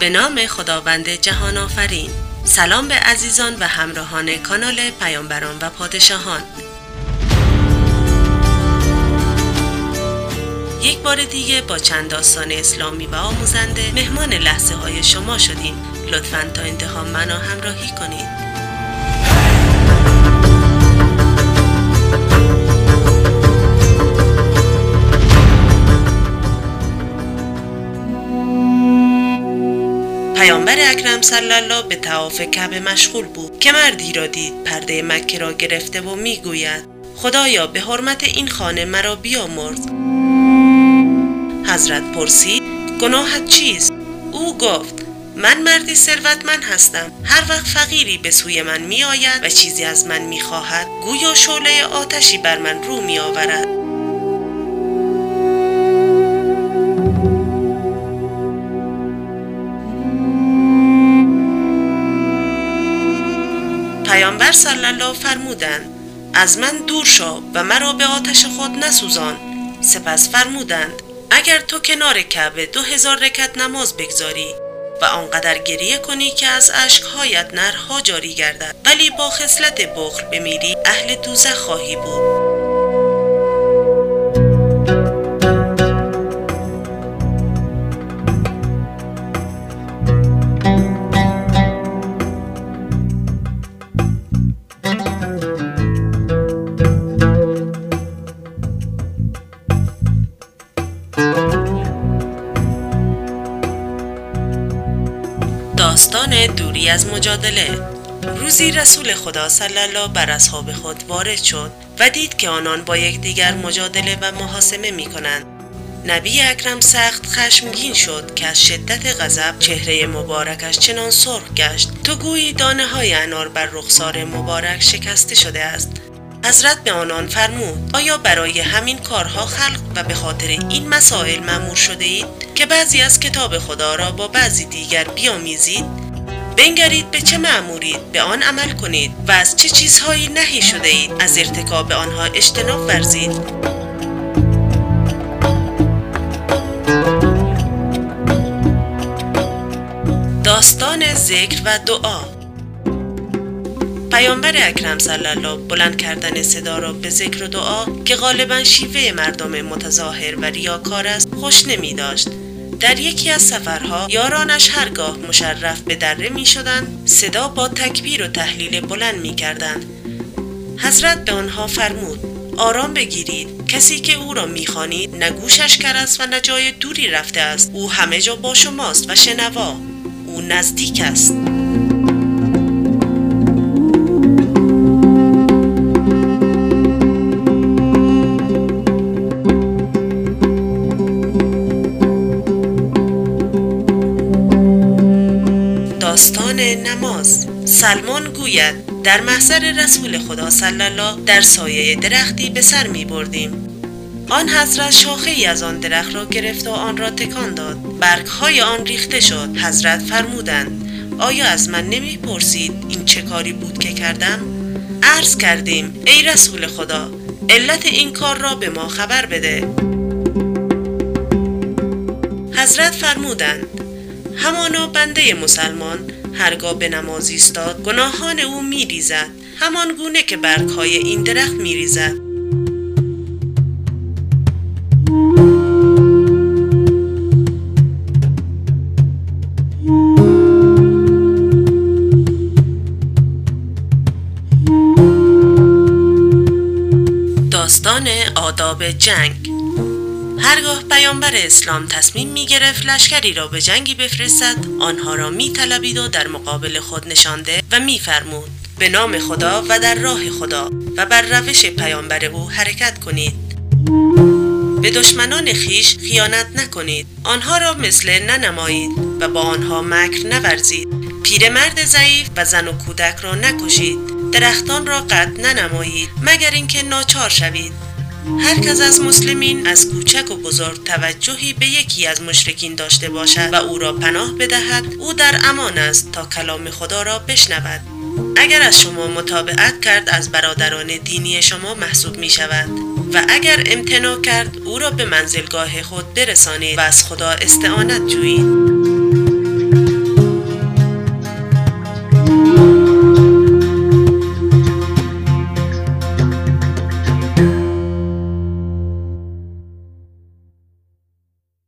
به نام خداوند جهان آفرین. سلام به عزیزان و همراهان کانال پیامبران و پادشاهان. یک بار دیگه با چند داستان اسلامی و آموزنده مهمان لحظه های شما شدیم. لطفا تا انتها منو همراهی کنید. پیامبر اکرم صلی الله به تعاف کعبه مشغول بود که مردی را دید پرده مکه را گرفته و می‌گوید خدایا به حرمت این خانه مرا بیامرز. حضرت پرسید گناهت چیست؟ او گفت من مردی ثروتمند هستم. هر وقت فقیری به سوی من می آید و چیزی از من می خواهد گویا شعله آتشی بر من رو می آورد پیامبر صلی الله فرمودند از من دور شو و مرا به آتش خود نسوزان. سپس فرمودند اگر تو کنار کعبه دو هزار رکت نماز بگذاری و آنقدر گریه کنی که از اشکهایت نرها جاری گردد ولی با خصلت بخل بمیری اهل دوزخ خواهی بود. داستان دوری از مجادله. روزی رسول خدا صلی الله بر اصحاب خود وارد شد و دید که آنان با یکدیگر مجادله و محاسمه می کنند. نبی اکرم سخت خشمگین شد که از شدت غضب چهره مبارکش چنان سرخ گشت. تو گویی دانه های انار بر رخسار مبارک شکسته شده است. حضرت به آنان فرمود آیا برای همین کارها خلق و به خاطر این مسائل مأمور شده اید که بعضی از کتاب خدا را با بعضی دیگر بیامیزید؟ بنگرید به چه معمورید به آن عمل کنید و از چه چیزهایی نهی شده اید از ارتکاب آنها اجتناب ورزید. داستان ذکر و دعا پیامبر اکرم صلی الله بلند کردن صدا را به ذکر و دعا که غالبا شیوه مردم متظاهر و ریاکار است خوش نمی داشت در یکی از سفرها یارانش هرگاه مشرف به دره می شدند صدا با تکبیر و تحلیل بلند می کردند حضرت به آنها فرمود آرام بگیرید کسی که او را می‌خوانید نه گوشش کر است و نه جای دوری رفته است او همه جا با شماست و شنوا او نزدیک است. داستان نماز. سلمان گوید در محضر رسول خدا صلی الله در سایه درختی به سر می بردیم. آن حضرت شاخه ای از آن درخت را گرفت و آن را تکان داد. برگ های آن ریخته شد. حضرت فرمودند آیا از من نمی پرسید این چه کاری بود که کردم؟ عرض کردیم ای رسول خدا علت این کار را به ما خبر بده. حضرت فرمودند همانا بنده مسلمان هرگاه به نماز ایستاد گناهان او میریزد. همان گونه که برگهای این درخت میریزد. داستان آداب جنگ هرگاه پیامبر اسلام تصمیم می گرفت لشکری را به جنگی بفرستد آنها را می طلبید و در مقابل خود نشانده و می فرمود به نام خدا و در راه خدا و بر روش پیامبر او حرکت کنید. به دشمنان خیش خیانت نکنید. آنها را مثل ننمایید و با آنها مکر نورزید. پیرمرد ضعیف و زن و کودک را نکشید. درختان را قطع ننمایید مگر اینکه ناچار شوید. هر کس از مسلمین از کوچک و بزرگ توجهی به یکی از مشرکین داشته باشد و او را پناه بدهد او در امان است تا کلام خدا را بشنود. اگر از شما مطابقت کرد از برادران دینی شما محسوب می شود و اگر امتناع کرد او را به منزلگاه خود برسانید و از خدا استعانت جویید.